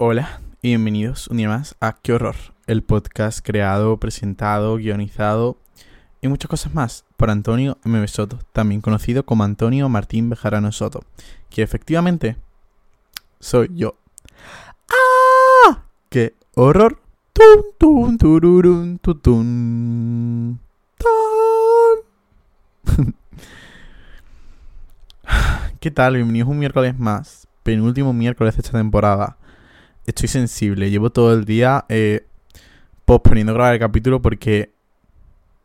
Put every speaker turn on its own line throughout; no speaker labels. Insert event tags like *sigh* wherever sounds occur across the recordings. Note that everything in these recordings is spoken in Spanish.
Hola y bienvenidos un día más a Qué Horror, el podcast creado, presentado, guionizado y muchas cosas más por Antonio M. Soto, también conocido como Antonio Martín Bejarano Soto, que efectivamente soy yo. ¡Ah! ¡Qué horror! ¡Tum, tum, tururun! ¡Tan! *laughs* ¿Qué tal? Bienvenidos un miércoles más, penúltimo miércoles de esta temporada. Estoy sensible, llevo todo el día eh, posponiendo grabar el capítulo porque...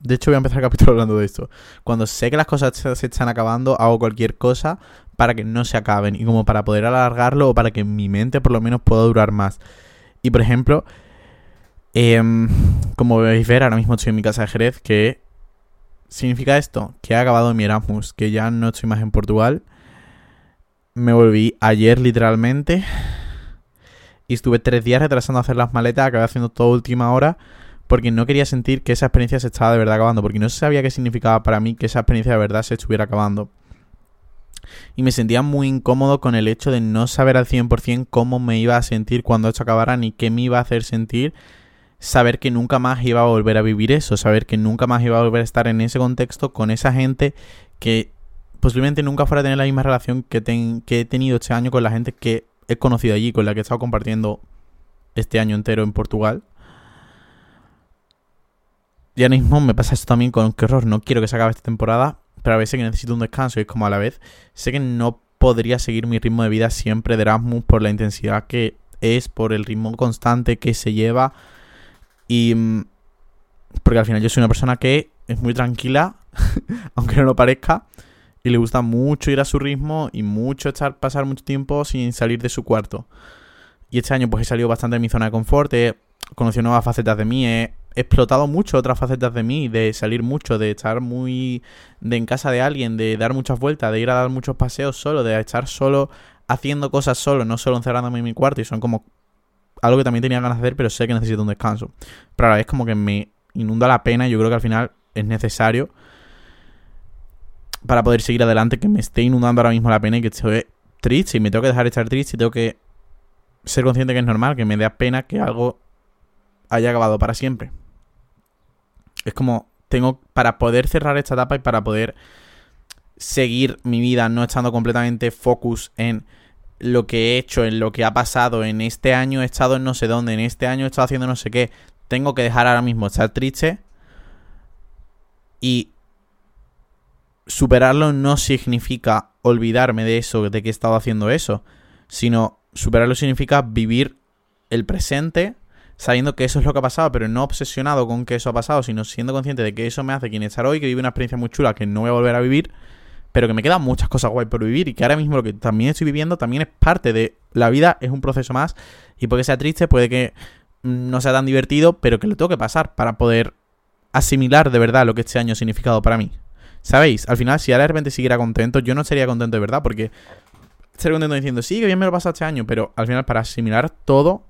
De hecho voy a empezar el *laughs* capítulo hablando de esto. Cuando sé que las cosas se están acabando, hago cualquier cosa para que no se acaben y como para poder alargarlo o para que mi mente por lo menos pueda durar más. Y por ejemplo, em, como veis ver, ahora mismo estoy en mi casa de Jerez, que significa esto, que he acabado mi Erasmus, que ya no estoy más en Portugal. Me volví ayer literalmente y estuve tres días retrasando hacer las maletas, acabé haciendo todo última hora porque no quería sentir que esa experiencia se estaba de verdad acabando, porque no sabía qué significaba para mí que esa experiencia de verdad se estuviera acabando. Y me sentía muy incómodo con el hecho de no saber al 100% cómo me iba a sentir cuando esto acabara, ni qué me iba a hacer sentir saber que nunca más iba a volver a vivir eso, saber que nunca más iba a volver a estar en ese contexto con esa gente que posiblemente nunca fuera a tener la misma relación que, que he tenido este año con la gente que he conocido allí, con la que he estado compartiendo este año entero en Portugal. Y ahora mismo me pasa esto también con qué horror. No quiero que se acabe esta temporada, pero a veces que necesito un descanso y es como a la vez sé que no podría seguir mi ritmo de vida siempre de Erasmus por la intensidad que es, por el ritmo constante que se lleva y mm, porque al final yo soy una persona que es muy tranquila, *laughs* aunque no lo parezca, y le gusta mucho ir a su ritmo y mucho estar pasar mucho tiempo sin salir de su cuarto. Y este año pues he salido bastante de mi zona de confort, he conocido nuevas facetas de mí, he explotado mucho otras facetas de mí, de salir mucho, de estar muy de en casa de alguien, de dar muchas vueltas, de ir a dar muchos paseos solo, de estar solo haciendo cosas solo, no solo encerrándome en mi cuarto y son como algo que también tenía ganas de hacer, pero sé que necesito un descanso. Pero a la vez como que me inunda la pena y yo creo que al final es necesario para poder seguir adelante, que me esté inundando ahora mismo la pena y que estoy triste y me tengo que dejar de estar triste y tengo que ser consciente que es normal, que me dé pena que algo haya acabado para siempre. Es como, tengo, para poder cerrar esta etapa y para poder seguir mi vida no estando completamente focus en lo que he hecho, en lo que ha pasado, en este año he estado en no sé dónde, en este año he estado haciendo no sé qué, tengo que dejar ahora mismo estar triste y superarlo no significa olvidarme de eso, de que he estado haciendo eso, sino superarlo significa vivir el presente sabiendo que eso es lo que ha pasado, pero no obsesionado con que eso ha pasado, sino siendo consciente de que eso me hace quien estar hoy, que vive una experiencia muy chula que no voy a volver a vivir, pero que me quedan muchas cosas guay por vivir y que ahora mismo lo que también estoy viviendo también es parte de la vida, es un proceso más y puede que sea triste, puede que no sea tan divertido, pero que lo tengo que pasar para poder asimilar de verdad lo que este año ha significado para mí. ¿Sabéis? Al final, si ahora de repente siguiera contento, yo no sería contento de verdad, porque estaría contento diciendo, sí, que bien me lo he pasado este año, pero al final, para asimilar todo,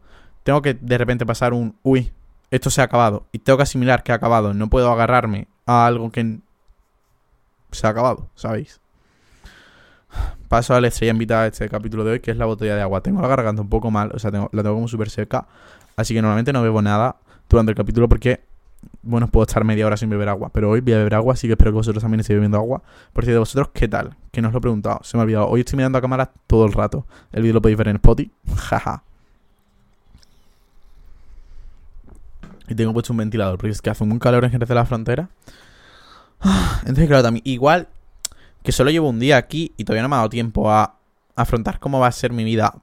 tengo que de repente pasar un, uy, esto se ha acabado, y tengo que asimilar que ha acabado, no puedo agarrarme a algo que se ha acabado, ¿sabéis? Paso a la estrella invitada de este capítulo de hoy, que es la botella de agua. Tengo la garganta un poco mal, o sea, la tengo como súper seca, así que normalmente no bebo nada durante el capítulo porque bueno, puedo estar media hora sin beber agua, pero hoy voy a beber agua, así que espero que vosotros también estéis bebiendo agua. Por cierto, vosotros, ¿qué tal? Que no os lo he preguntado, se me ha olvidado. Hoy estoy mirando a cámara todo el rato. El vídeo lo podéis ver en Spotify. *laughs* Jaja. y tengo puesto un ventilador, porque es que hace un calor en Jerez de la Frontera. *sighs* Entonces, claro, también, igual que solo llevo un día aquí y todavía no me ha dado tiempo a afrontar cómo va a ser mi vida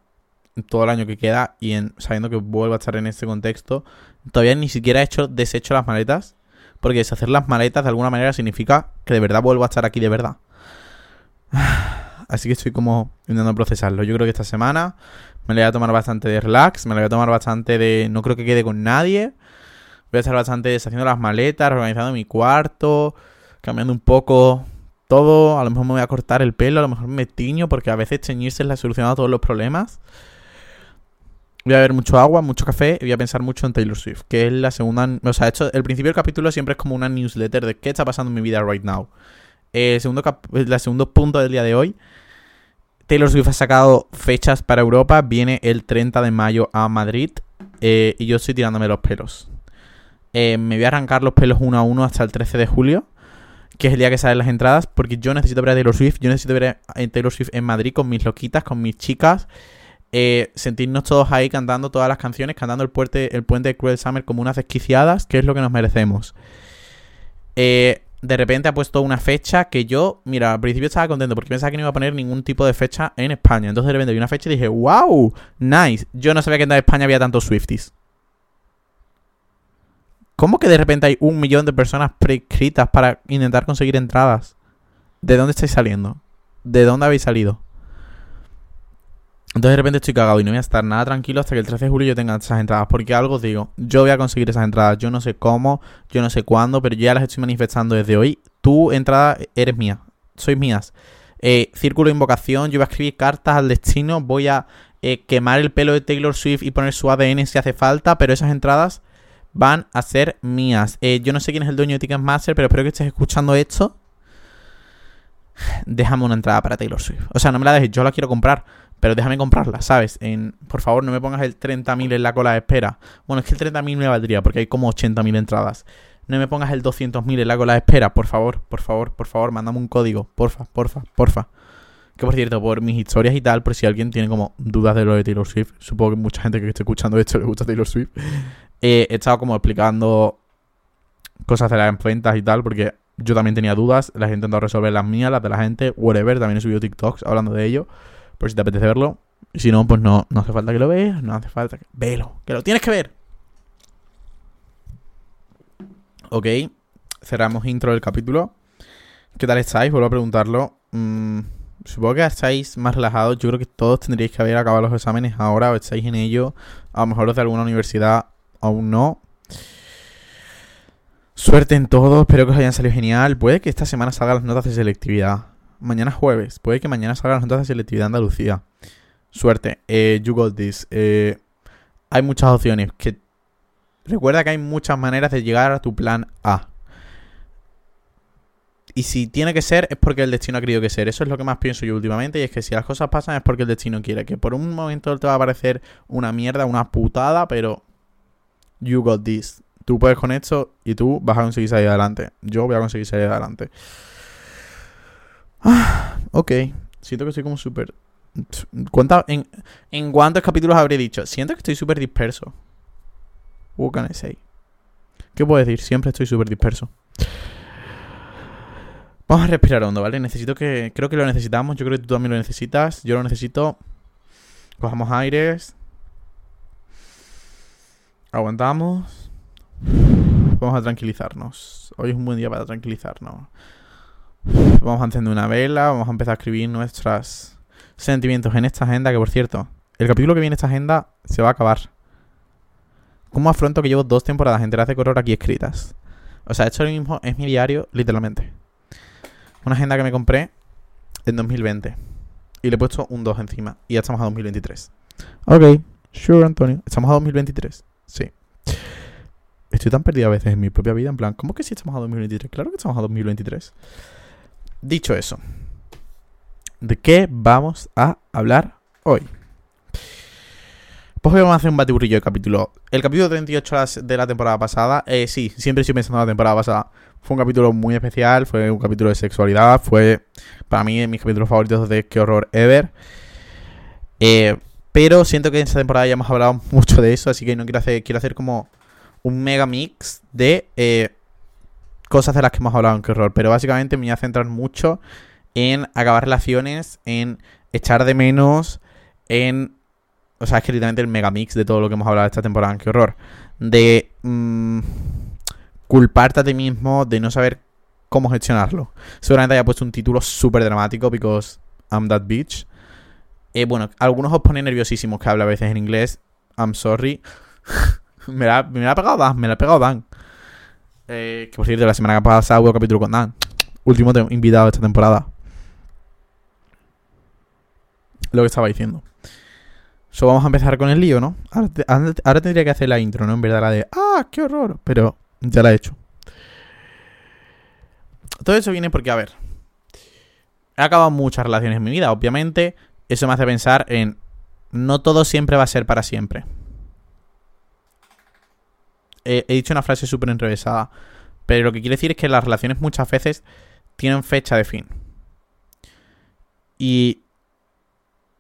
todo el año que queda y en, sabiendo que vuelvo a estar en este contexto, todavía ni siquiera he hecho deshecho las maletas, porque deshacer las maletas de alguna manera significa que de verdad vuelvo a estar aquí de verdad. *sighs* Así que estoy como intentando procesarlo. Yo creo que esta semana me la voy a tomar bastante de relax, me la voy a tomar bastante de no creo que quede con nadie. Voy a estar bastante deshaciendo las maletas, organizando mi cuarto, cambiando un poco todo. A lo mejor me voy a cortar el pelo, a lo mejor me tiño, porque a veces teñirse es la solución a todos los problemas. Voy a beber mucho agua, mucho café y voy a pensar mucho en Taylor Swift, que es la segunda... O sea, hecho, el principio del capítulo siempre es como una newsletter de qué está pasando en mi vida right now. Eh, segundo el segundo punto del día de hoy Taylor Swift ha sacado fechas para Europa. Viene el 30 de mayo a Madrid. eh, y yo estoy tirándome los pelos. Eh, me voy a arrancar los pelos uno a uno hasta el 13 de julio. Que es el día que salen las entradas. Porque yo necesito ver a Taylor Swift. Yo necesito ver a Taylor Swift en Madrid con mis loquitas, con mis chicas. Eh, sentirnos todos ahí cantando todas las canciones. Cantando el puente, el puente de Cruel Summer como unas desquiciadas. Que es lo que nos merecemos. Eh, de repente ha puesto una fecha que yo, mira, al principio estaba contento porque pensaba que no iba a poner ningún tipo de fecha en España. Entonces de repente vi una fecha y dije, wow, nice. Yo no sabía que en España había tantos Swifties. ¿Cómo que de repente hay un millón de personas prescritas para intentar conseguir entradas? ¿De dónde estáis saliendo? ¿De dónde habéis salido? Entonces de repente estoy cagado y no voy a estar nada tranquilo hasta que el 13 de julio yo tenga esas entradas. Porque algo os digo, yo voy a conseguir esas entradas. Yo no sé cómo, yo no sé cuándo, pero yo ya las estoy manifestando desde hoy. Tu entrada eres mía, sois mías. Eh, círculo de invocación, yo voy a escribir cartas al destino, voy a eh, quemar el pelo de Taylor Swift y poner su ADN si hace falta, pero esas entradas van a ser mías. Eh, yo no sé quién es el dueño de Ticketmaster, pero espero que estés escuchando esto. *sighs* Déjame una entrada para Taylor Swift. O sea, no me la dejes, yo la quiero comprar. Pero déjame comprarla, ¿sabes? En, por favor, no me pongas el 30.000 en la cola de espera. Bueno, es que el 30.000 me valdría porque hay como 80.000 entradas. No me pongas el 200.000 en la cola de espera, por favor, por favor, por favor, mándame un código. Porfa, porfa, porfa. Que por cierto, por mis historias y tal, por si alguien tiene como dudas de lo de Taylor Swift, supongo que mucha gente que esté escuchando esto le gusta Taylor Swift. Eh, he estado como explicando cosas de las ventas y tal, porque yo también tenía dudas. Las he intentado resolver las mías, las de la gente, whatever. También he subido TikToks hablando de ello por si te apetece verlo. Y si no, pues no, no hace falta que lo veas, no hace falta que... Velo, que lo tienes que ver. Ok, cerramos intro del capítulo. ¿Qué tal estáis? Vuelvo a preguntarlo. Mm, supongo que estáis más relajados. Yo creo que todos tendríais que haber acabado los exámenes ahora o estáis en ello. A lo mejor los de alguna universidad aún no. Suerte en todo, espero que os hayan salido genial. Puede que esta semana salgan las notas de selectividad. Mañana jueves, puede que mañana salgan las notas de selectividad Andalucía. Suerte, eh, you got this. Eh, hay muchas opciones. Que recuerda que hay muchas maneras de llegar a tu plan A. Y si tiene que ser, es porque el destino ha querido que ser. Eso es lo que más pienso yo últimamente. Y es que si las cosas pasan, es porque el destino quiere. Que por un momento te va a parecer una mierda, una putada, pero. You got this. Tú puedes con esto y tú vas a conseguir salir adelante. Yo voy a conseguir salir adelante. Ah, ok. Siento que estoy como súper. ¿Cuánta, en, ¿En cuántos capítulos habré dicho? Siento que estoy súper disperso. What can I say? ¿Qué puedo decir? Siempre estoy súper disperso. Vamos a respirar hondo, ¿vale? Necesito que. Creo que lo necesitamos. Yo creo que tú también lo necesitas. Yo lo necesito. Cojamos aires. Aguantamos. Vamos a tranquilizarnos. Hoy es un buen día para tranquilizarnos. Vamos a encender una vela. Vamos a empezar a escribir nuestros sentimientos en esta agenda. Que por cierto, el capítulo que viene en esta agenda se va a acabar. ¿Cómo afronto que llevo dos temporadas enteras de color aquí escritas? O sea, esto mismo es mi diario, literalmente. Una agenda que me compré en 2020. Y le he puesto un 2 encima. Y ya estamos a 2023. Ok, sure, Antonio. Estamos a 2023. Sí. Estoy tan perdido a veces en mi propia vida. En plan, ¿cómo que sí estamos a 2023? Claro que estamos a 2023. Dicho eso, ¿de qué vamos a hablar hoy? Pues hoy vamos a hacer un batiburrillo de capítulo. El capítulo 38 de la temporada pasada, eh, sí, siempre estoy pensando en la temporada pasada. Fue un capítulo muy especial, fue un capítulo de sexualidad, fue para mí mis capítulos favoritos de Qué Horror Ever. Eh, pero siento que en esta temporada ya hemos hablado mucho de eso, así que no quiero hacer, quiero hacer como un mega mix de eh, cosas de las que hemos hablado en Horror. Pero básicamente me voy a centrar mucho en acabar relaciones, en echar de menos, en... O sea, es que literalmente el megamix de todo lo que hemos hablado esta temporada en Qué Horror. De... Mmm, culparte a ti mismo, de no saber cómo gestionarlo. Seguramente haya puesto un título súper dramático, because I'm that bitch. Eh, bueno, algunos os ponen nerviosísimos que habla a veces en inglés. I'm sorry. *laughs* me, la, me la ha pegado Dan, me la ha pegado Dan. Eh, que por cierto, la semana pasada hubo capítulo con Dan. *tsk* Último invitado de esta temporada. Lo que estaba diciendo. So, vamos a empezar con el lío, ¿no? Ahora, ahora, tendría que hacer la intro, ¿no? En verdad, la de ¡Ah, qué horror! Pero ya la he hecho. Todo eso viene porque, a ver. He acabado muchas relaciones en mi vida, obviamente. eso me hace pensar en no todo siempre va a ser para siempre. He, dicho una frase súper enrevesada, pero lo que quiere decir es que las relaciones muchas veces tienen fecha de fin. Y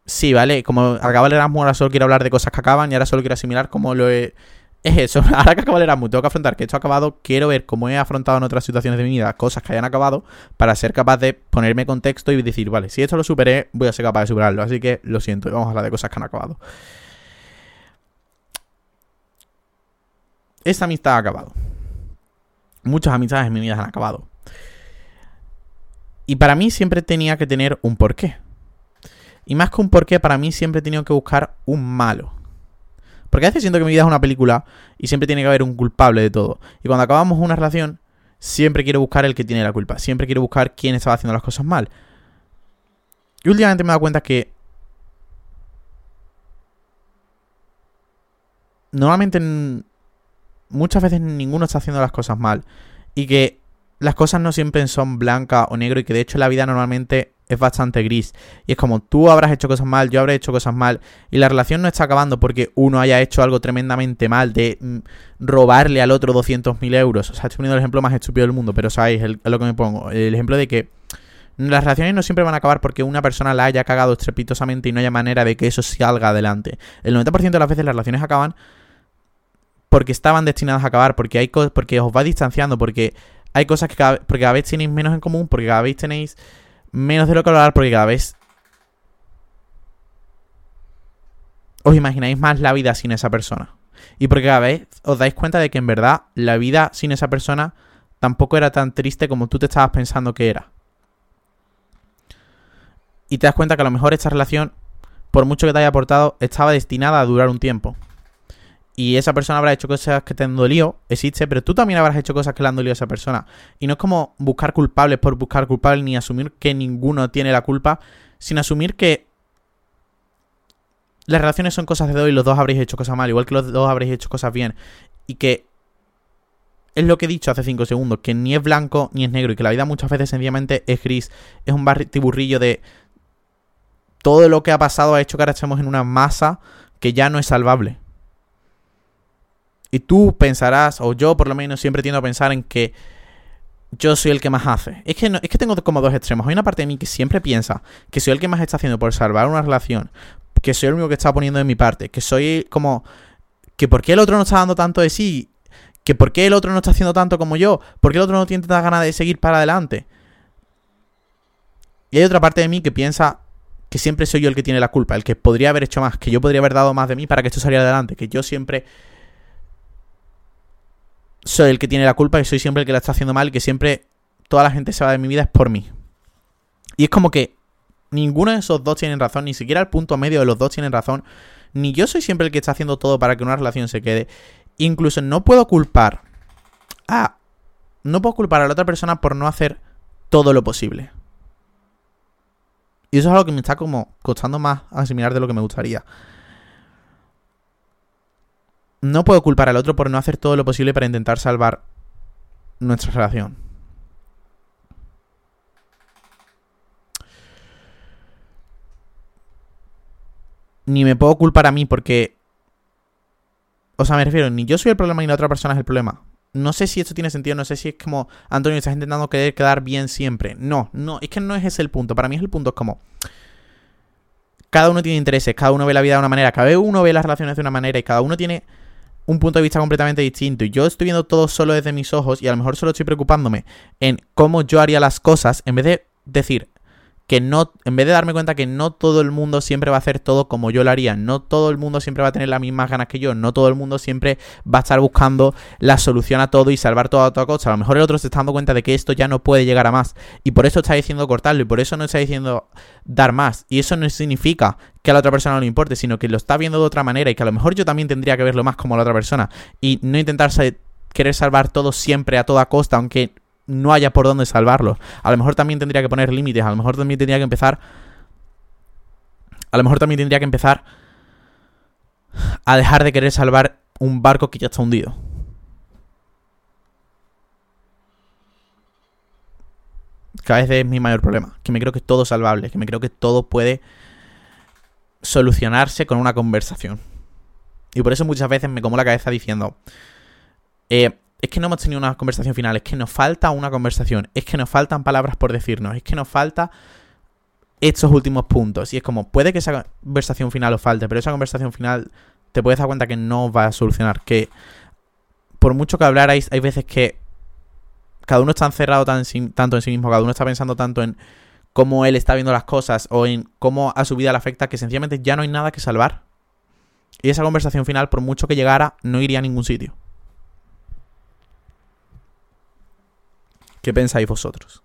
sí, ¿vale? Como acaba el Erasmus, ahora solo quiero hablar de cosas que acaban y ahora solo quiero asimilar cómo lo he es eso. *laughs* Ahora que acaba el Erasmus, tengo que afrontar que esto ha acabado. Quiero ver cómo he afrontado en otras situaciones de mi vida cosas que hayan acabado para ser capaz de ponerme contexto y decir, vale, si esto lo superé, voy a ser capaz de superarlo. Así que lo siento, vamos a hablar de cosas que han acabado. Esta amistad ha acabado. Muchas amistades en mi vida han acabado. Y para mí siempre tenía que tener un porqué. Y más que un porqué, para mí siempre he tenido que buscar un malo. Porque a veces siento que mi vida es una película y siempre tiene que haber un culpable de todo. Y cuando acabamos una relación, siempre quiero buscar el que tiene la culpa. Siempre quiero buscar quién estaba haciendo las cosas mal. Y últimamente me he dado cuenta que normalmente muchas veces ninguno está haciendo las cosas mal. Y que las cosas no siempre son blanca o negro y que de hecho la vida normalmente es bastante gris. Y es como tú habrás hecho cosas mal, yo habré hecho cosas mal. Y la relación no está acabando porque uno haya hecho algo tremendamente mal de mm, robarle al otro 200.000 euros. O sea, estoy poniendo el ejemplo más estúpido del mundo, pero sabéis es lo que me pongo. El ejemplo de que las relaciones no siempre van a acabar porque una persona la haya cagado estrepitosamente y no haya manera de que eso salga adelante. El 90% de las veces las relaciones acaban porque estaban destinadas a acabar, porque hay porque os va distanciando, porque hay cosas que cada, porque vez tenéis menos en común, porque cada vez tenéis menos de lo que hablar porque cada vez os imagináis más la vida sin esa persona. Y porque cada vez os dais cuenta de que en verdad la vida sin esa persona tampoco era tan triste como tú te estabas pensando que era. Y te das cuenta que a lo mejor esta relación, por mucho que te haya aportado, estaba destinada a durar un tiempo y esa persona habrá hecho cosas que te han dolido, existe, pero tú también habrás hecho cosas que le han dolido a esa persona. Y no es como buscar culpables por buscar culpables, ni asumir que ninguno tiene la culpa, sino asumir que las relaciones son cosas de dos y los dos habréis hecho cosas mal, igual que los dos habréis hecho cosas bien. Y que es lo que he dicho hace cinco segundos, que ni es blanco ni es negro, y que la vida muchas veces sencillamente es gris, es un barritiburrillo de todo lo que ha pasado ha hecho que ahora estemos en una masa que ya no es salvable. Y tú pensarás, o yo por lo menos siempre tiendo a pensar en que yo soy el que más hace. Es que, no, es que tengo como dos extremos. Hay una parte de mí que siempre piensa que soy el que más está haciendo por salvar una relación, que soy el único que está poniendo de mi parte, que soy como... que por qué el otro no está dando tanto de sí, que por qué el otro no está haciendo tanto como yo, por qué el otro no tiene tanta ganas de seguir para adelante. Y hay otra parte de mí que piensa que siempre soy yo el que tiene la culpa, el que podría haber hecho más, que yo podría haber dado más de mí para que esto saliera adelante, que yo siempre soy el que tiene la culpa, y soy siempre el que la está haciendo mal, y que siempre toda la gente se va de mi vida es por mí. Y es como que ninguno de esos dos tienen razón, ni siquiera el punto medio de los dos tienen razón, ni yo soy siempre el que está haciendo todo para que una relación se quede. Incluso no puedo culpar a... No puedo culpar a la otra persona por no hacer todo lo posible. Y eso es algo que me está como costando más asimilar de lo que me gustaría no puedo culpar al otro por no hacer todo lo posible para intentar salvar nuestra relación. Ni me puedo culpar a mí porque... O sea, me refiero, ni yo soy el problema ni la otra persona es el problema. No sé si esto tiene sentido, no sé si es como, Antonio, estás intentando querer quedar bien siempre. No, no, es que no es ese el punto. Para mí es el punto, es como cada uno tiene intereses, cada uno ve la vida de una manera, cada uno ve las relaciones de una manera y cada uno tiene un punto de vista completamente distinto. Yo estoy viendo todo solo desde mis ojos y a lo mejor solo estoy preocupándome en cómo yo haría las cosas en vez de decir, que no, en vez de darme cuenta que no todo el mundo siempre va a hacer todo como yo lo haría, no todo el mundo siempre va a tener las mismas ganas que yo, no todo el mundo siempre va a estar buscando la solución a todo y salvar todo a toda cosa. A lo mejor el otro se está dando cuenta de que esto ya no puede llegar a más y por eso está diciendo cortarlo y por eso no está diciendo dar más. Y eso no significa que a la otra persona no le importe, sino que lo está viendo de otra manera y que a lo mejor yo también tendría que verlo más como la otra persona y no intentar querer salvar todo siempre a toda costa, aunque no haya por dónde salvarlo. A lo mejor también tendría que poner límites, a lo mejor también tendría que empezar... A lo mejor también tendría que empezar a dejar de querer salvar un barco que ya está hundido. Cada vez es mi mayor problema. Que me creo que es todo salvable. Que me creo que todo puede solucionarse con una conversación. Y por eso muchas veces me como la cabeza diciendo, eh, es que no hemos tenido una conversación final, es que nos falta una conversación, es que nos faltan palabras por decirnos, es que nos falta estos últimos puntos. Y es como, puede que esa conversación final os falte, pero esa conversación final te puedes dar cuenta que no va a solucionar. Que por mucho que hablarais, hay veces que cada uno está encerrado tan tanto en sí mismo, cada uno está pensando tanto en cómo él está viendo las cosas o en cómo a su vida le afecta que sencillamente ya no hay nada que salvar. Y esa conversación final, por mucho que llegara, no iría a ningún sitio. ¿Qué pensáis vosotros?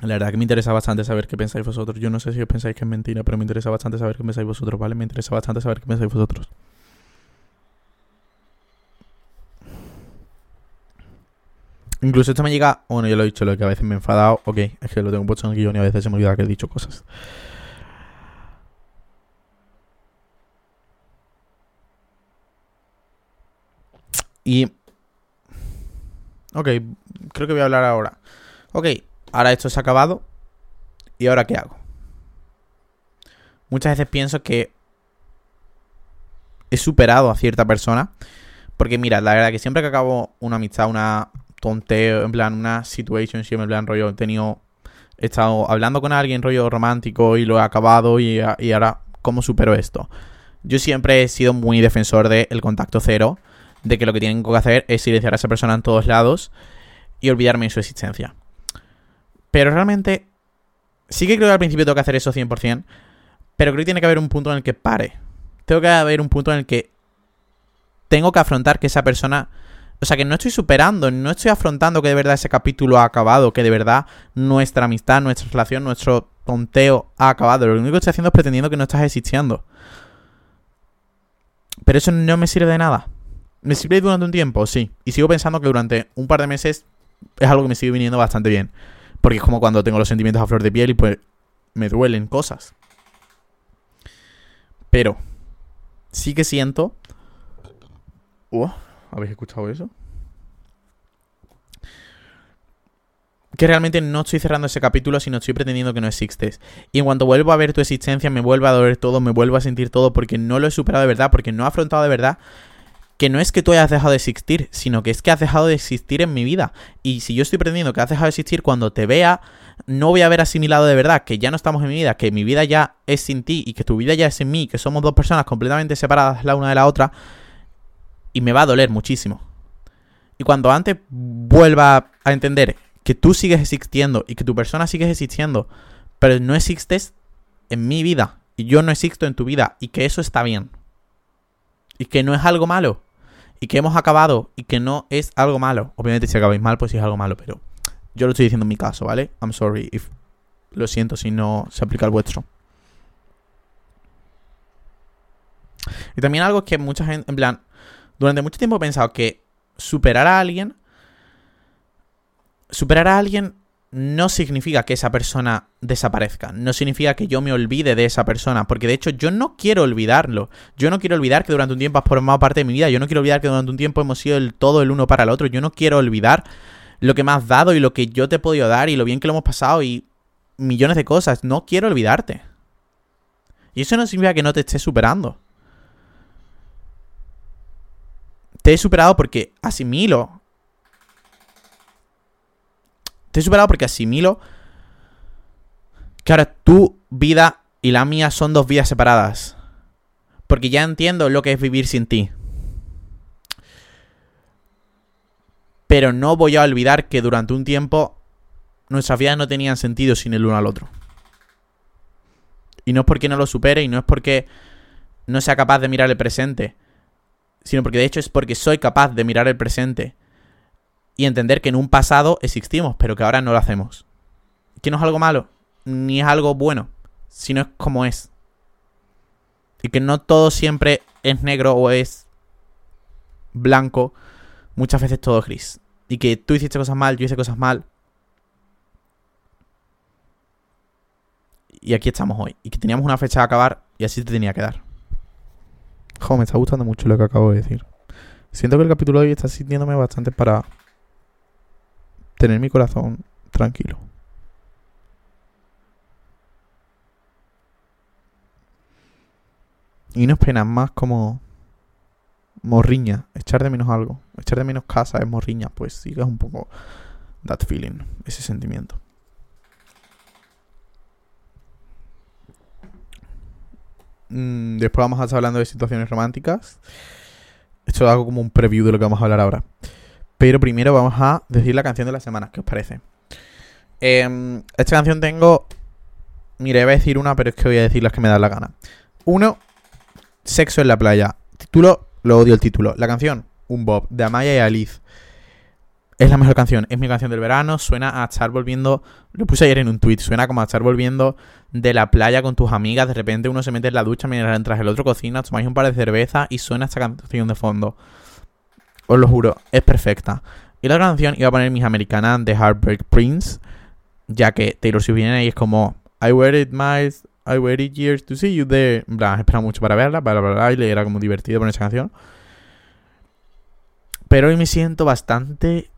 La verdad que me interesa bastante saber qué pensáis vosotros. Yo no sé si os pensáis que es mentira, pero me interesa bastante saber qué pensáis vosotros, ¿vale? Me interesa bastante saber qué pensáis vosotros. Incluso esto me llega. Bueno, yo lo he dicho, lo que a veces me he enfadado. Ok, es que lo tengo puesto en el guion y a veces se me olvida que he dicho cosas. Y... Ok, creo que voy a hablar ahora. Ok, ahora esto se ha acabado. ¿Y ahora qué hago? Muchas veces pienso que he superado a cierta persona. Porque mira, la verdad que siempre que acabo una amistad, una tonteo, en plan, una situation, en plan, rollo, he tenido... He estado hablando con alguien, rollo romántico, y lo he acabado, y, y ahora, ¿cómo supero esto? Yo siempre he sido muy defensor del contacto cero de que lo que tienen que hacer es silenciar a esa persona en todos lados y olvidarme de su existencia. Pero realmente, sí que creo que al principio tengo que hacer eso 100%, pero creo que tiene que haber un punto en el que pare. Tengo que haber un punto en el que tengo que afrontar que esa persona... O sea, que no estoy superando, no estoy afrontando que de verdad ese capítulo ha acabado, que de verdad nuestra amistad, nuestra relación, nuestro tonteo ha acabado. Lo único que estoy haciendo es pretendiendo que no estás existiendo. Pero eso no me sirve de nada. ¿Me sirve durante un tiempo? Sí. Y sigo pensando que durante un par de meses es algo que me sigue viniendo bastante bien. Porque es como cuando tengo los sentimientos a flor de piel y pues me duelen cosas. Pero sí que siento... Uh, ¿Habéis escuchado eso? que realmente no estoy cerrando ese capítulo, sino estoy pretendiendo que no existes. Y en cuanto vuelvo a ver tu existencia, me vuelve a doler todo, me vuelvo a sentir todo, porque no lo he superado de verdad, porque no he afrontado de verdad que no es que tú hayas dejado de existir, sino que es que has dejado de existir en mi vida. Y si yo estoy pretendiendo que has dejado de existir cuando te vea, no voy a haber asimilado de verdad que ya no estamos en mi vida, que mi vida ya es sin ti y que tu vida ya es en mí, que somos dos personas completamente separadas la una de la otra, y me va a doler muchísimo. Y cuando antes vuelva a entender que tú sigues existiendo y que tu persona sigue existiendo, pero no existes en mi vida y yo no existo en tu vida y que eso está bien. Y que no es algo malo y que hemos acabado y que no es algo malo. Obviamente si acabáis mal, pues es algo malo, pero yo lo estoy diciendo en mi caso, ¿vale? I'm sorry if lo siento si no se aplica al vuestro. Y también algo que mucha gente, en plan, durante mucho tiempo he pensado que superar a alguien, superar a alguien no significa que esa persona desaparezca, no significa que yo me olvide de esa persona, porque de hecho yo no quiero olvidarlo, yo no quiero olvidar que durante un tiempo has formado parte de mi vida, yo no quiero olvidar que durante un tiempo hemos sido el todo el uno para el otro, yo no quiero olvidar lo que me has dado y lo que yo te he podido dar y lo bien que lo hemos pasado y millones de cosas, no quiero olvidarte. Y eso no significa que no te estés superando. Te he superado porque asimilo he superado porque asimilo que ahora tu vida y la mía son dos vidas separadas. Porque ya entiendo lo que es vivir sin ti. Pero no voy a olvidar que durante un tiempo nuestras vidas no tenían sentido sin el uno al otro. Y no es porque no lo supere y no es porque no sea capaz de mirar el presente, sino porque de hecho es porque soy capaz de mirar el presente y entender que en un pasado existimos, pero que ahora no lo hacemos. Que no es algo malo, ni es algo bueno, sino es como es. Y que no todo siempre es negro o es blanco, muchas veces todo es gris. Y que tú hiciste cosas mal, yo hice cosas mal. Y aquí estamos hoy. Y que teníamos una fecha de acabar y así te tenía que dar. Jo, me está gustando mucho lo que acabo de decir. Siento que el capítulo de hoy está sintiéndome bastante para tener mi corazón tranquilo. Y no es penas más como morriña, echar de menos algo, echar de menos casa es morriña, pues sigas un poco that feeling, ese sentimiento. Mm, después vamos a estar hablando de situaciones románticas. Esto es algo como un preview de lo que vamos a hablar ahora. Pero primero vamos a decir la canción de la semana, ¿qué os parece? Em, esta canción tengo. Mire, voy a decir una, pero es que voy a decir las que me dan la gana. Uno, Sexo en la playa. Título, lo odio el título. La canción, Un Bob, de Amaya y Alice. Es la mejor canción, es mi canción del verano, suena a estar volviendo, lo puse ayer en un tweet, suena como a estar volviendo de la playa con tus amigas, de repente uno se mete en la ducha mientras entras el otro cocina, tomáis un par de cerveza y suena esta canción de fondo. Os lo juro, es perfecta. Y la canción iba a poner mis americanas de Heartbreak Prince, ya que Taylor Swift viene y es como I waited miles, I waited years to see you there. En plan, esperado mucho para verla, bla, bla, bla, y le era como divertido poner esa canción. Pero hoy me siento bastante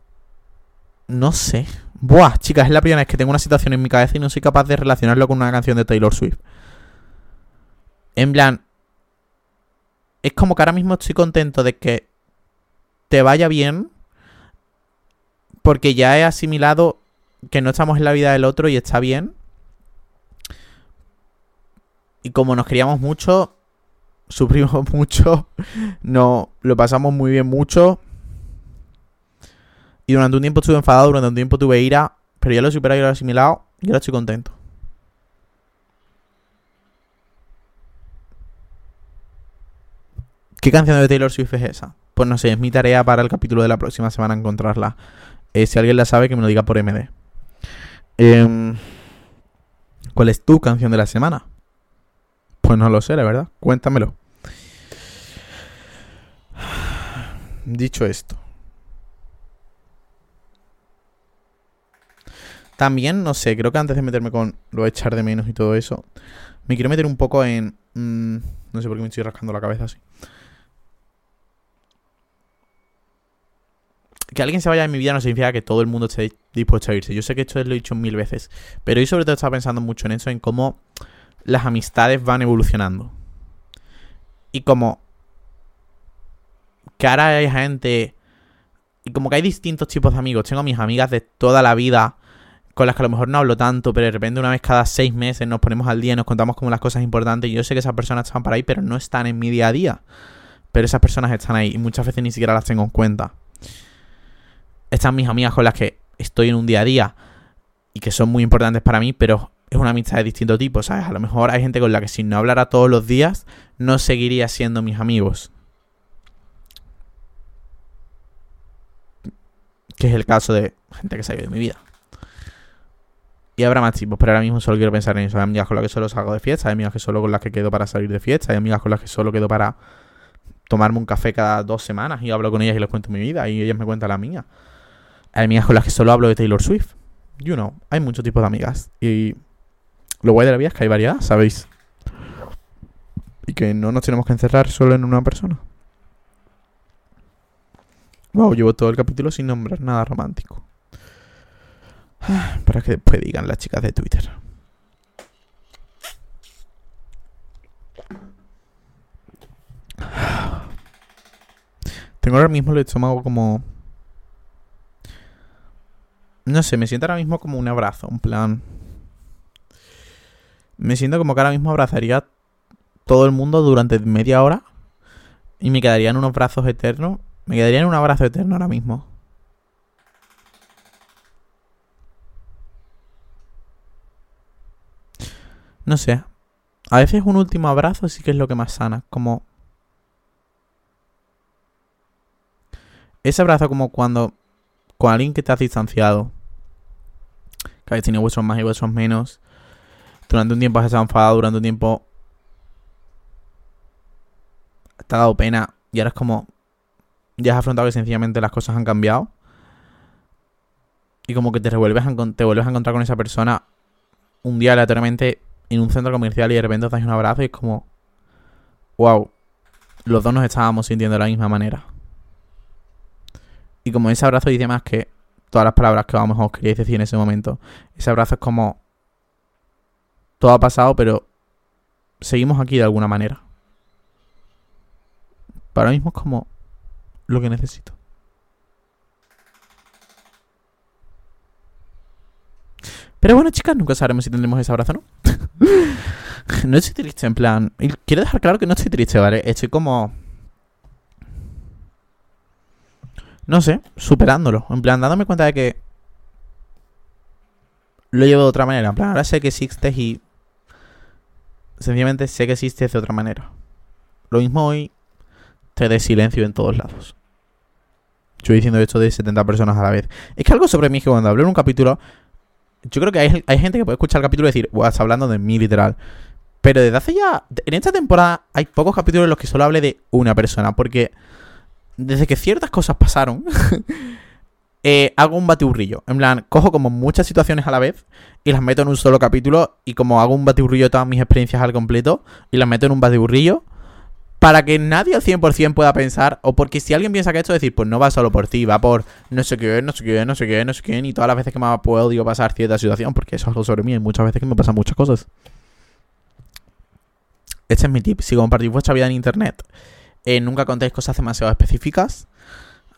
no sé. Buah, chicas, es la primera vez que tengo una situación en mi cabeza y no soy capaz de relacionarlo con una canción de Taylor Swift. En plan, es como que ahora mismo estoy contento de que te vaya bien porque ya he asimilado que no estamos en la vida del otro y está bien. Y como nos queríamos mucho, *laughs* sufrimos mucho, no lo pasamos muy bien mucho. Y durante un tiempo estuve enfadado, durante un tiempo tuve ira, pero ya lo he superado y lo he asimilado y ahora estoy contento. ¿Qué canción de Taylor Swift es esa? Pues no sé, es mi tarea para el capítulo de la próxima semana encontrarla. Eh, si alguien la sabe, que me lo diga por MD. Em, ¿Cuál es tu canción de la semana? Pues no lo sé, la verdad. Cuéntamelo. Dicho esto, También, no sé, creo que antes de meterme con lo de echar de menos y todo eso, me quiero meter un poco en... Mm, no sé por qué me estoy rascando la cabeza así. Que alguien se vaya de mi vida no significa que todo el mundo esté dispuesto a irse. Yo sé que esto lo he dicho mil veces. Pero yo sobre todo estaba pensando mucho en eso, en cómo las amistades van evolucionando. Y como que ahora hay gente... Y como que hay distintos tipos de amigos. Tengo mis amigas de toda la vida con las que a lo mejor no hablo tanto, pero de repente una vez cada seis meses nos ponemos al día y nos contamos como las cosas importantes. Y yo sé que esas personas están para ahí, pero no están en mi día a día. Pero esas personas están ahí y muchas veces ni siquiera las tengo en cuenta. Están mis amigas con las que estoy en un día a día y que son muy importantes para mí, pero es una amistad de distinto tipo, ¿sabes? A lo mejor hay gente con la que si no hablara todos los días, no seguiría siendo mis amigos. Que es el caso de gente que se ha ido de mi vida. Y habrá más tipos, pero ahora mismo solo quiero pensar en eso. Hay amigas con las que solo salgo de fiesta, hay amigas que solo con las que quedo para salir de fiesta, hay amigas con las que solo quedo para tomarme un café cada dos semanas y hablo con ellas y les cuento mi vida y ellas me cuentan la mía. Hay amigas con las que solo hablo de Taylor Swift. You know, hay muchos tipos de amigas. Y lo guay de la vida es que hay variedad, ¿sabéis? Y que no nos tenemos que encerrar solo en una persona. Wow, llevo todo el capítulo sin nombrar nada romántico. *sighs* Para que después digan las chicas de Twitter. *sighs* Tengo ahora mismo el estómago como... No sé, me siento ahora mismo como un abrazo, un plan... Me siento como que ahora mismo abrazaría todo el mundo durante media hora y me quedarían unos brazos eternos. Me quedaría en un abrazo eterno ahora mismo. No sé. A veces un último abrazo sí que es lo que más sana. Como. Ese abrazo como cuando. Con alguien que te has distanciado. Habéis tenido vuestros más y vuestros menos. Durante un tiempo has estado enfadado, durante un tiempo. Te ha dado pena. Y ahora es como. Ya has afrontado que sencillamente las cosas han cambiado. Y como que te, revuelves te vuelves a encontrar con esa persona un día aleatoriamente en un centro comercial y de repente os dais un abrazo y es como, wow, los dos nos estábamos sintiendo de la misma manera. Y como ese abrazo dice más que todas las palabras que vamos os queríais decir en ese momento. Ese abrazo es como, todo ha pasado, pero seguimos aquí de alguna manera. Para ahora mismo es como lo que necesito. Pero bueno, chicas, nunca sabremos si tendremos ese abrazo, ¿no? *laughs* no estoy triste, en plan. quiero dejar claro que no estoy triste, ¿vale? Estoy como. No sé, superándolo. En plan, dándome cuenta de que. Lo llevo de otra manera. En plan, ahora sé que existes y. Sencillamente sé que existes de otra manera. Lo mismo hoy. Te de silencio en todos lados. Yo diciendo esto de 70 personas a la vez. Es que algo sobre mí que cuando hablo en un capítulo yo creo que hay, hay, gente que puede escuchar el capítulo y decir, Buah, está hablando de mí literal. Pero desde hace ya. En esta temporada hay pocos capítulos en los que solo hable de una persona. Porque desde que ciertas cosas pasaron, *laughs* eh, hago un batiburrillo. En plan, cojo como muchas situaciones a la vez y las meto en un solo capítulo. Y como hago un batiburrillo de todas mis experiencias al completo y las meto en un batiburrillo para que nadie al 100% pueda pensar, o porque si alguien piensa que esto es decir, pues no va solo por ti, va por no sé qué, no sé qué, no sé qué, no sé qué, y todas las veces que me ha podido pasar cierta situación, porque eso es algo sobre mí, y muchas veces que me pasan muchas cosas. Este es mi tip, si compartís vuestra vida en internet, eh, nunca contéis cosas demasiado específicas,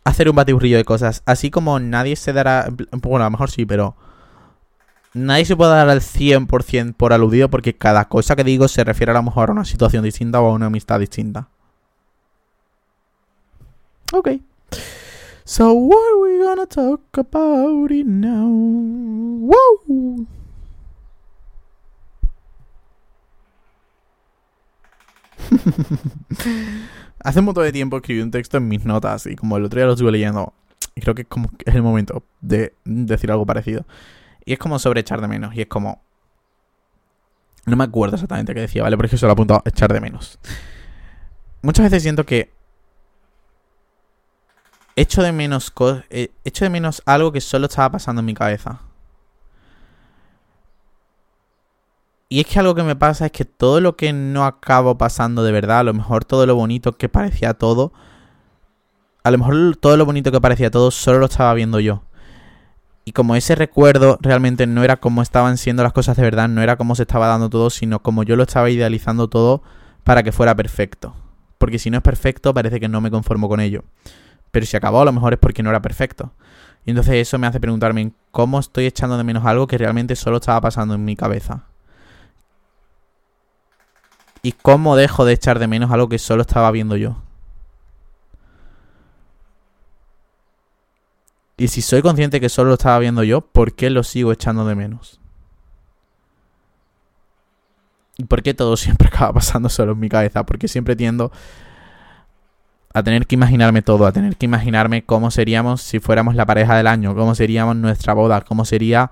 hacer un batiburrillo de cosas, así como nadie se dará, bueno, a lo mejor sí, pero nadie se puede dar al 100% por aludido porque cada cosa que digo se refiere a lo mejor a una situación distinta o a una amistad distinta. Ok. So what are we gonna talk about it now? *laughs* Hace un montón de tiempo escribí un texto en mis notas y como el otro día lo estuve leyendo, creo que como es el momento de decir algo parecido. Y es como sobre echar de menos. Y es como. No me acuerdo exactamente qué decía, ¿vale? Porque eso lo he apuntado echar de menos. Muchas veces siento que. Echo de menos eh, Echo de menos algo que solo estaba pasando en mi cabeza. Y es que algo que me pasa es que todo lo que no acabo pasando de verdad, a lo mejor todo lo bonito que parecía todo, a lo mejor todo lo bonito que parecía todo solo lo estaba viendo yo. Y como ese recuerdo realmente no era como estaban siendo las cosas de verdad, no era como se estaba dando todo, sino como yo lo estaba idealizando todo para que fuera perfecto. Porque si no es perfecto, parece que no me conformo con ello. Pero si acabó, a lo mejor es porque no era perfecto. Y entonces eso me hace preguntarme cómo estoy echando de menos algo que realmente solo estaba pasando en mi cabeza. Y cómo dejo de echar de menos algo que solo estaba viendo yo. Y si soy consciente que solo lo estaba viendo yo, ¿por qué lo sigo echando de menos? ¿Y por qué todo *laughs* siempre acaba pasando solo en mi cabeza? Porque siempre tiendo a tener que imaginarme todo, a tener que imaginarme cómo seríamos si fuéramos la pareja del año, cómo seríamos nuestra boda, cómo sería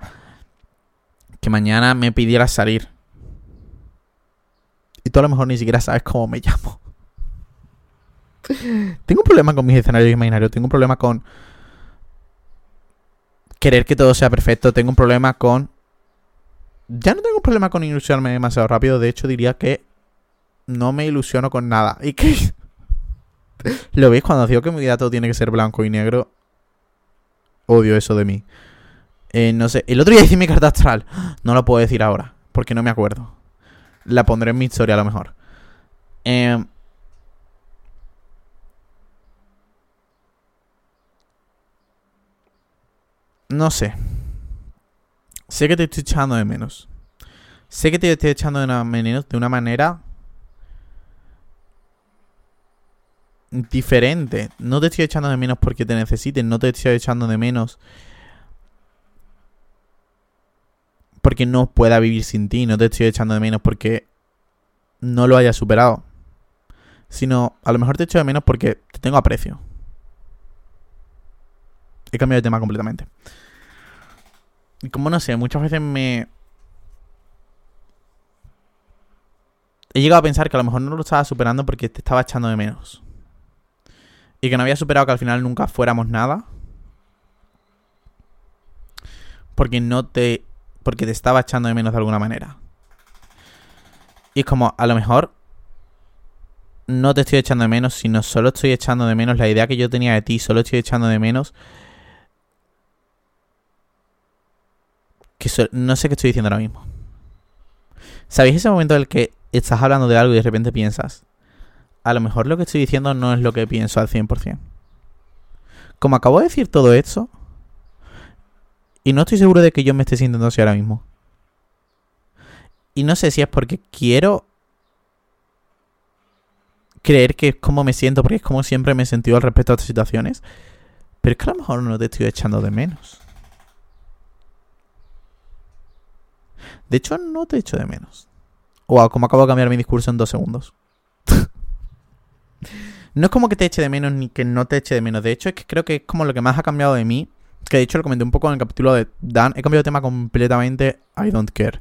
que mañana me pidiera salir. Y tú a lo mejor ni siquiera sabes cómo me *laughs* llamo. tengo un problema con mis escenarios imaginarios, tengo un problema con querer que todo sea perfecto. Tengo un problema con. Ya no tengo un problema con ilusionarme demasiado rápido. De hecho, diría que no me ilusiono con nada. Y que. *laughs* ¿Lo veis? Cuando digo que mi vida todo tiene que ser blanco y negro. Odio eso de mí. Eh, no sé. El otro día hice mi carta astral. *gasps* No lo puedo decir ahora. Porque no me acuerdo. La pondré en mi historia a lo mejor. Eh, No sé. Sé que te estoy echando de menos. Sé que te estoy echando de menos de una manera diferente. No te estoy echando de menos porque te necesiten. No te estoy echando de menos porque no pueda vivir sin ti. No te estoy echando de menos porque no lo haya superado. Sino, a lo mejor te echo de menos porque te tengo aprecio. He cambiado de tema completamente. Y como no sé, muchas veces me... He llegado a pensar que a lo mejor no lo estaba superando porque te estaba echando de menos. Y que no había superado que al final nunca fuéramos nada. Porque no te... Porque te estaba echando de menos de alguna manera. Y es como, a lo mejor no te estoy echando de menos, sino solo estoy echando de menos la idea que yo tenía de ti, solo estoy echando de menos que no sé qué estoy diciendo ahora mismo. ¿Sabéis ese momento en el que estás hablando de algo y de repente piensas, a lo mejor lo que estoy diciendo no es lo que pienso al 100%. Como acabo de decir todo esto, y no estoy seguro de que yo me esté sintiendo así ahora mismo. Y no sé si es porque quiero creer que es como me siento, porque es como siempre me he sentido al respecto a estas situaciones. Pero es que a lo mejor no te estoy echando de menos. De hecho, no te echo de menos. Wow, como acabo de cambiar mi discurso en dos segundos. *laughs* no es como que te eche de menos ni que no te eche de menos. De hecho, es que creo que es como lo que más ha cambiado de mí. Que de hecho lo comenté un poco en el capítulo de Dan. He cambiado de tema completamente. I don't care.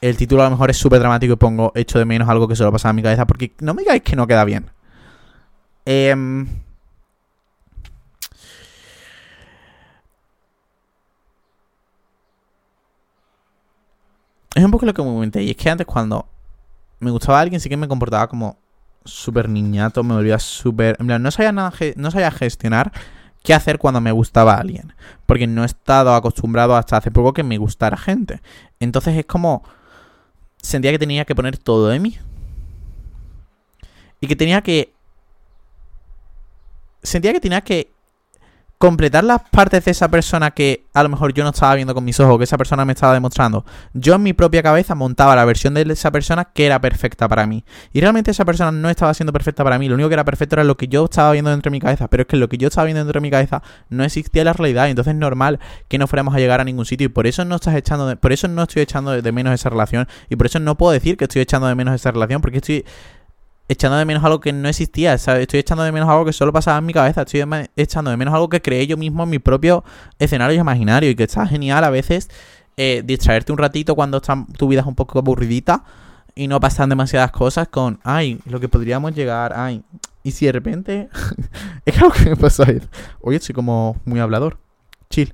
El título a lo mejor es súper dramático y pongo echo de menos algo que solo pasa en mi cabeza. Porque no me digáis que no queda bien. Eh, es un poco lo que me comenté. Y es que antes cuando me gustaba alguien sí que me comportaba como súper niñato, me volvía súper... En plan, no sabía, nada, no sabía gestionar qué hacer cuando me gustaba alguien. Porque no he estado acostumbrado hasta hace poco que me gustara gente. Entonces es como... Sentía que tenía que poner todo de mí. Y que tenía que... Sentía que tenía que completar las partes de esa persona que a lo mejor yo no estaba viendo con mis ojos, que esa persona me estaba demostrando. Yo en mi propia cabeza montaba la versión de esa persona que era perfecta para mí. Y realmente esa persona no estaba siendo perfecta para mí. Lo único que era perfecto era lo que yo estaba viendo dentro de mi cabeza. Pero es que lo que yo estaba viendo dentro de mi cabeza no existía en la realidad. Y entonces es normal que no fuéramos a llegar a ningún sitio. Y por eso no estás echando por eso no estoy echando de menos esa relación. Y por eso no puedo decir que estoy echando de menos esa relación. Porque estoy echando de menos algo que no existía, ¿sabes? Estoy echando de menos algo que solo pasaba en mi cabeza, estoy echando de menos algo que creé yo mismo en mi propio escenario imaginario y que está genial a veces eh, distraerte un ratito cuando tu vida es un poco aburridita y no pasan demasiadas cosas con, ay, lo que podríamos llegar, ay, y si de repente, *laughs* es algo que me pasa a veces, hoy estoy como muy hablador, chill.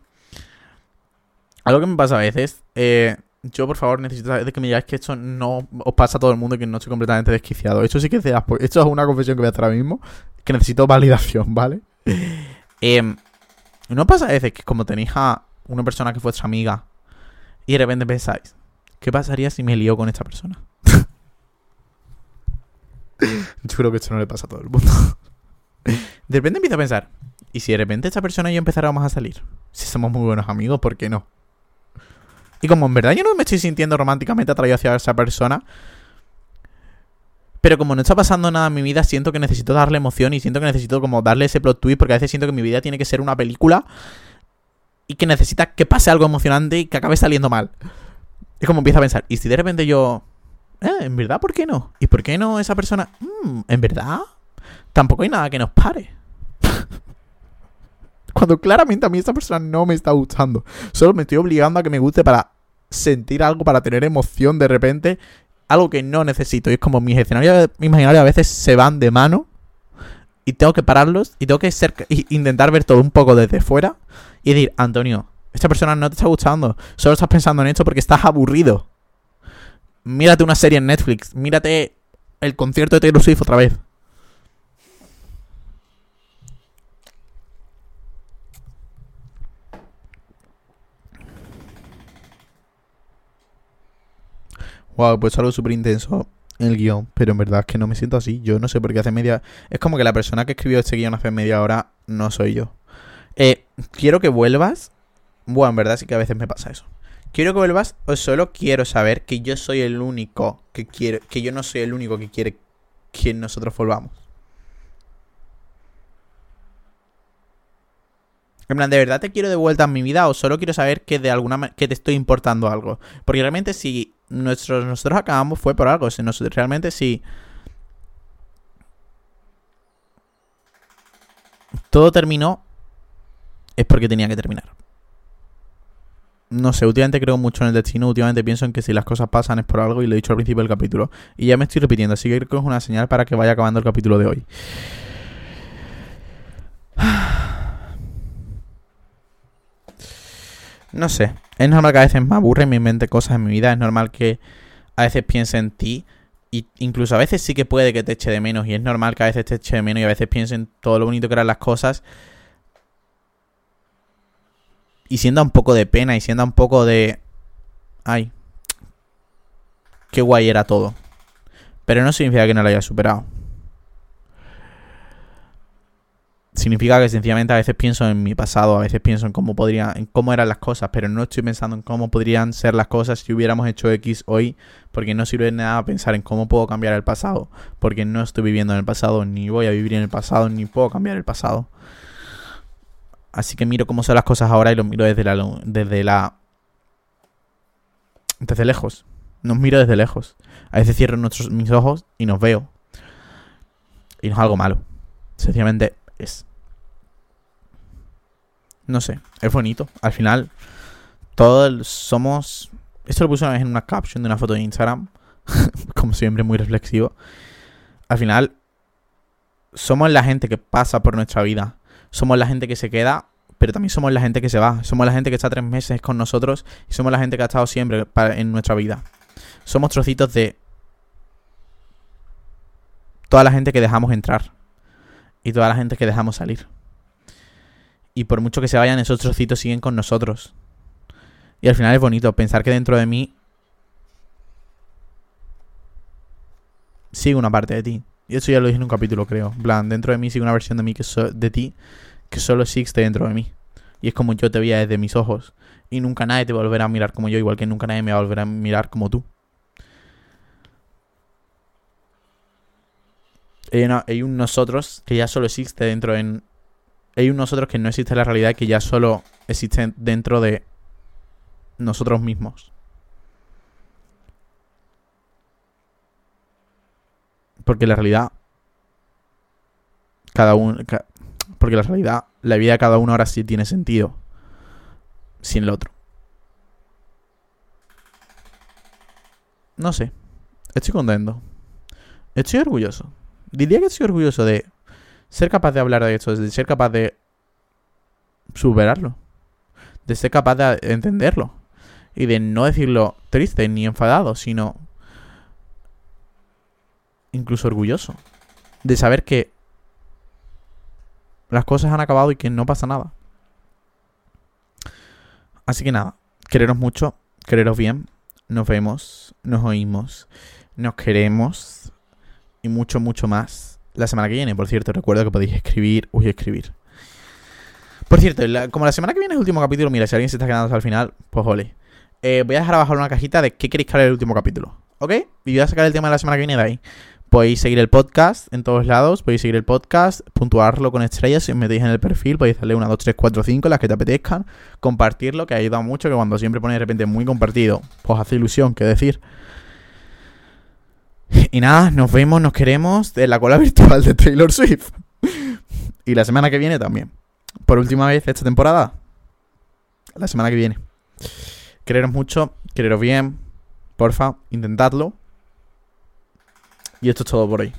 Algo que me pasa a veces, eh, yo, por favor, necesito de que me digáis que esto no os pasa a todo el mundo y que no estoy completamente desquiciado. Esto sí que es Esto es una confesión que voy a hacer ahora mismo. Que necesito validación, *laughs* ¿vale? Em, ¿No pasa a veces que como tenéis a una persona que fue vuestra amiga y de repente pensáis, ¿qué pasaría si me lío con esta persona? *laughs* yo creo que esto no le pasa a todo el mundo. *laughs* de repente empiezo a pensar, ¿y si de repente esta persona y yo empezáramos a salir? Si somos muy buenos amigos, ¿por qué no? Y como en verdad yo no me estoy sintiendo románticamente atraído hacia esa persona, pero como no está pasando nada en mi vida, siento que necesito darle emoción y siento que necesito como darle ese plot twist porque a veces siento que mi vida tiene que ser una película y que necesita que pase algo emocionante y que acabe saliendo mal. Es como empiezo a pensar, ¿y si de repente yo... Eh, ¿En verdad por qué no? ¿Y por qué no esa persona? Mm, ¿En verdad? Tampoco hay nada que nos pare. Cuando claramente a mí esta persona no me está gustando. Solo me estoy obligando a que me guste para sentir algo, para tener emoción de repente. Algo que no necesito. Y es como mis escenarios imaginarios a veces se van de mano. Y tengo que pararlos. Y tengo que ser, intentar ver todo un poco desde fuera. Y decir, Antonio, esta persona no te está gustando. Solo estás pensando en esto porque estás aburrido. Mírate una serie en Netflix. Mírate el concierto de Taylor Swift otra vez. Wow, pues algo súper intenso en el guion, pero en verdad es que no me siento así. Yo no sé por qué hace media. Es como que la persona que escribió este guion hace media hora no soy yo. Eh, quiero que vuelvas. Bueno, en verdad sí que a veces me pasa eso. Quiero que vuelvas o solo quiero saber que yo soy el único que quiere. Que yo no soy el único que quiere que nosotros volvamos. En plan, ¿de verdad te quiero de vuelta en mi vida o solo quiero saber que de alguna que te estoy importando algo? Porque realmente si nuestros, nosotros acabamos fue por algo. Si nosotros, realmente si todo terminó es porque tenía que terminar. No sé, últimamente creo mucho en el destino, últimamente pienso en que si las cosas pasan es por algo y lo he dicho al principio del capítulo. Y ya me estoy repitiendo, así que que es una señal para que vaya acabando el capítulo de hoy. *sighs* No sé. Es normal que a veces me aburre y me invente cosas en mi vida. Es normal que a veces piense en ti. Y incluso a veces sí que puede que te eche de menos. Y es normal que a veces te eche de menos y a veces piense en todo lo bonito que eran las cosas. Y sienta un poco de pena y sienta un poco de... Ay. Qué guay era todo. Pero no significa que no lo haya superado. Significa que sencillamente a veces pienso en mi pasado, a veces pienso en cómo podría, en cómo eran las cosas, pero no estoy pensando en cómo podrían ser las cosas si hubiéramos hecho X hoy, porque no sirve de nada pensar en cómo puedo cambiar el pasado, porque no estoy viviendo en el pasado, ni voy a vivir en el pasado, ni puedo cambiar el pasado. Así que miro cómo son las cosas ahora y lo miro desde la desde la desde lejos. Nos miro desde lejos. A veces cierro nuestros, mis ojos y nos veo. Y no es algo malo. Sencillamente es. No sé, es bonito. Al final, todos somos. Esto lo puse una vez en una caption de una foto de Instagram. *laughs* Como siempre, muy reflexivo. Al final, somos la gente que pasa por nuestra vida. Somos la gente que se queda, pero también somos la gente que se va. Somos la gente que está tres meses con nosotros y somos la gente que ha estado siempre en nuestra vida. Somos trocitos de toda la gente que dejamos entrar y toda la gente que dejamos salir. Y por mucho que se vayan, esos trocitos siguen con nosotros. Y al final es bonito pensar que dentro de mí sigue una parte de ti. Y eso ya lo dije en un capítulo, creo. En plan, dentro de mí sigue una versión de mí que de ti que solo existe dentro de mí. Y es como yo te veía desde mis ojos. Y nunca nadie te volverá a mirar como yo, igual que nunca nadie me va a volver a mirar como tú. Hay, un nosotros que ya solo existe dentro de... Hay un nosotros que no existe en la realidad que ya solo existe dentro de nosotros mismos. Porque la realidad... Cada uno... porque la realidad... La vida de cada uno ahora sí tiene sentido. Sin el otro. No sé. Estoy contento. Estoy orgulloso diría que estoy orgulloso de ser capaz de hablar de esto, de ser capaz de superarlo, de ser capaz de entenderlo y de no decirlo triste ni enfadado, sino incluso orgulloso de saber que las cosas han acabado y que no pasa nada. Así que nada, quereros mucho, quereros bien, nos vemos, nos oímos, nos queremos mucho, mucho más la semana que viene. Por cierto, recuerdo que podéis escribir, uy, escribir. Por cierto, como la semana que viene es el último capítulo, mira, si alguien se está quedando hasta el final, pues ole. Eh, voy a dejar abajo una cajita de qué queréis que el último capítulo. ¿Ok? Y voy a sacar el tema de la semana que viene de ahí. Podéis seguir el podcast en todos lados, podéis seguir el podcast, puntuarlo con estrellas si os metéis en el perfil, podéis darle una, dos, tres, cuatro, cinco, las que te apetezcan, compartirlo, que ha ayudado mucho, que cuando siempre pone de repente muy compartido, pues hace ilusión, que decir. *laughs* Y nada, nos vemos, nos queremos de la cola *laughs* virtual de Taylor Swift. y la semana que viene también. Por última vez esta temporada. La semana que viene. Quereros mucho, quereros bien. Porfa, intentadlo. Y esto es todo por hoy.